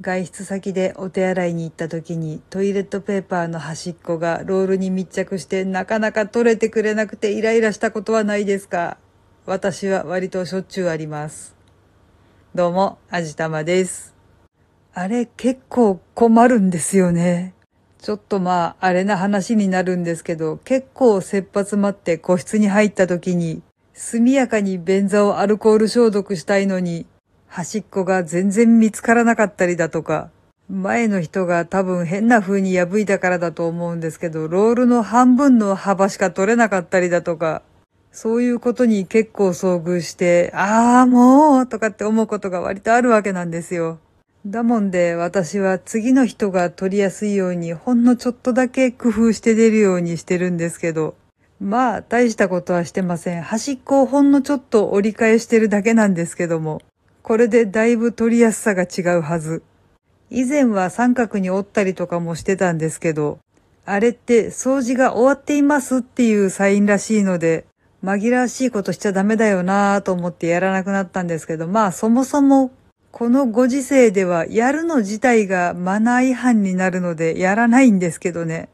外出先でお手洗いに行った時にトイレットペーパーの端っこがロールに密着してなかなか取れてくれなくてイライラしたことはないですか？私は割としょっちゅうあります。どうも、あじたまです。あれ結構困るんですよね。ちょっとまあ、あれな話になるんですけど、結構切羽詰まって個室に入った時に、速やかに便座をアルコール消毒したいのに、端っこが全然見つからなかったりだとか、前の人が多分変な風に破いたからだと思うんですけど、ロールの半分の幅しか取れなかったりだとか、そういうことに結構遭遇して、ああ、もうとかって思うことが割とあるわけなんですよ。だもんで私は次の人が取りやすいようにほんのちょっとだけ工夫して出るようにしてるんですけど、まあ大したことはしてません。端っこをほんのちょっと折り返してるだけなんですけども。これでだいぶ取りやすさが違うはず。以前は三角に折ったりとかもしてたんですけど、あれって掃除が終わっていますっていうサインらしいので、紛らわしいことしちゃダメだよなぁと思ってやらなくなったんですけど、まあそもそもこのご時世ではやるの自体がマナー違反になるのでやらないんですけどね。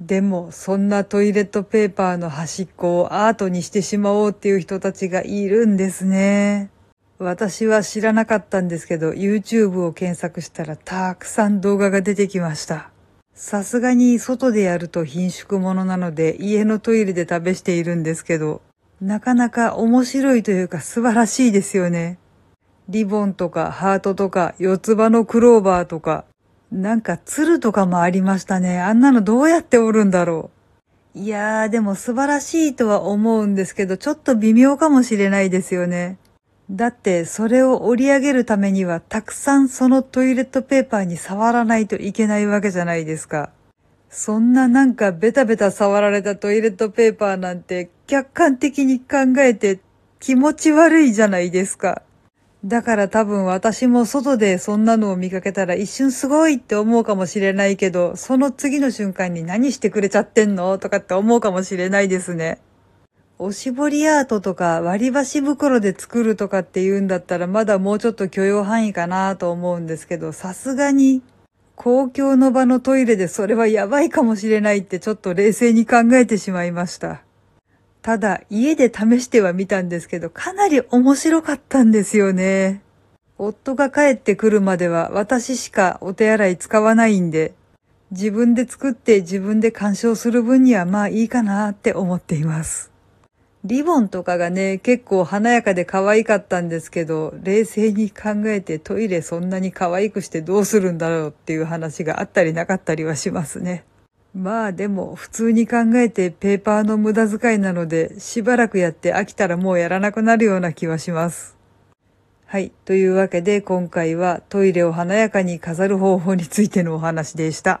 でもそんなトイレットペーパーの端っこをアートにしてしまおうっていう人たちがいるんですね。私は知らなかったんですけど、YouTube を検索したらたくさん動画が出てきました。さすがに外でやると貧縮物なので家のトイレで試しているんですけど、なかなか面白いというか素晴らしいですよね。リボンとかハートとか四つ葉のクローバーとか、なんか鶴とかもありましたね。あんなのどうやっておるんだろう。いやーでも素晴らしいとは思うんですけど、ちょっと微妙かもしれないですよね。だってそれを折り上げるためにはたくさんそのトイレットペーパーに触らないといけないわけじゃないですか。そんななんかベタベタ触られたトイレットペーパーなんて客観的に考えて気持ち悪いじゃないですか。だから多分私も外でそんなのを見かけたら一瞬すごいって思うかもしれないけど、その次の瞬間に何してくれちゃってんの？とかって思うかもしれないですね。おしぼりアートとか割り箸袋で作るとかって言うんだったらまだもうちょっと許容範囲かなと思うんですけど、さすがに公共の場のトイレでそれはやばいかもしれないってちょっと冷静に考えてしまいました。ただ家で試してはみたんですけど、かなり面白かったんですよね。夫が帰ってくるまでは私しかお手洗い使わないんで、自分で作って自分で鑑賞する分にはまあいいかなって思っています。リボンとかがね、結構華やかで可愛かったんですけど、冷静に考えてトイレそんなに可愛くしてどうするんだろうっていう話があったりなかったりはしますね。まあでも普通に考えてペーパーの無駄遣いなのでしばらくやって飽きたらもうやらなくなるような気はします。はい。というわけで今回はトイレを華やかに飾る方法についてのお話でした。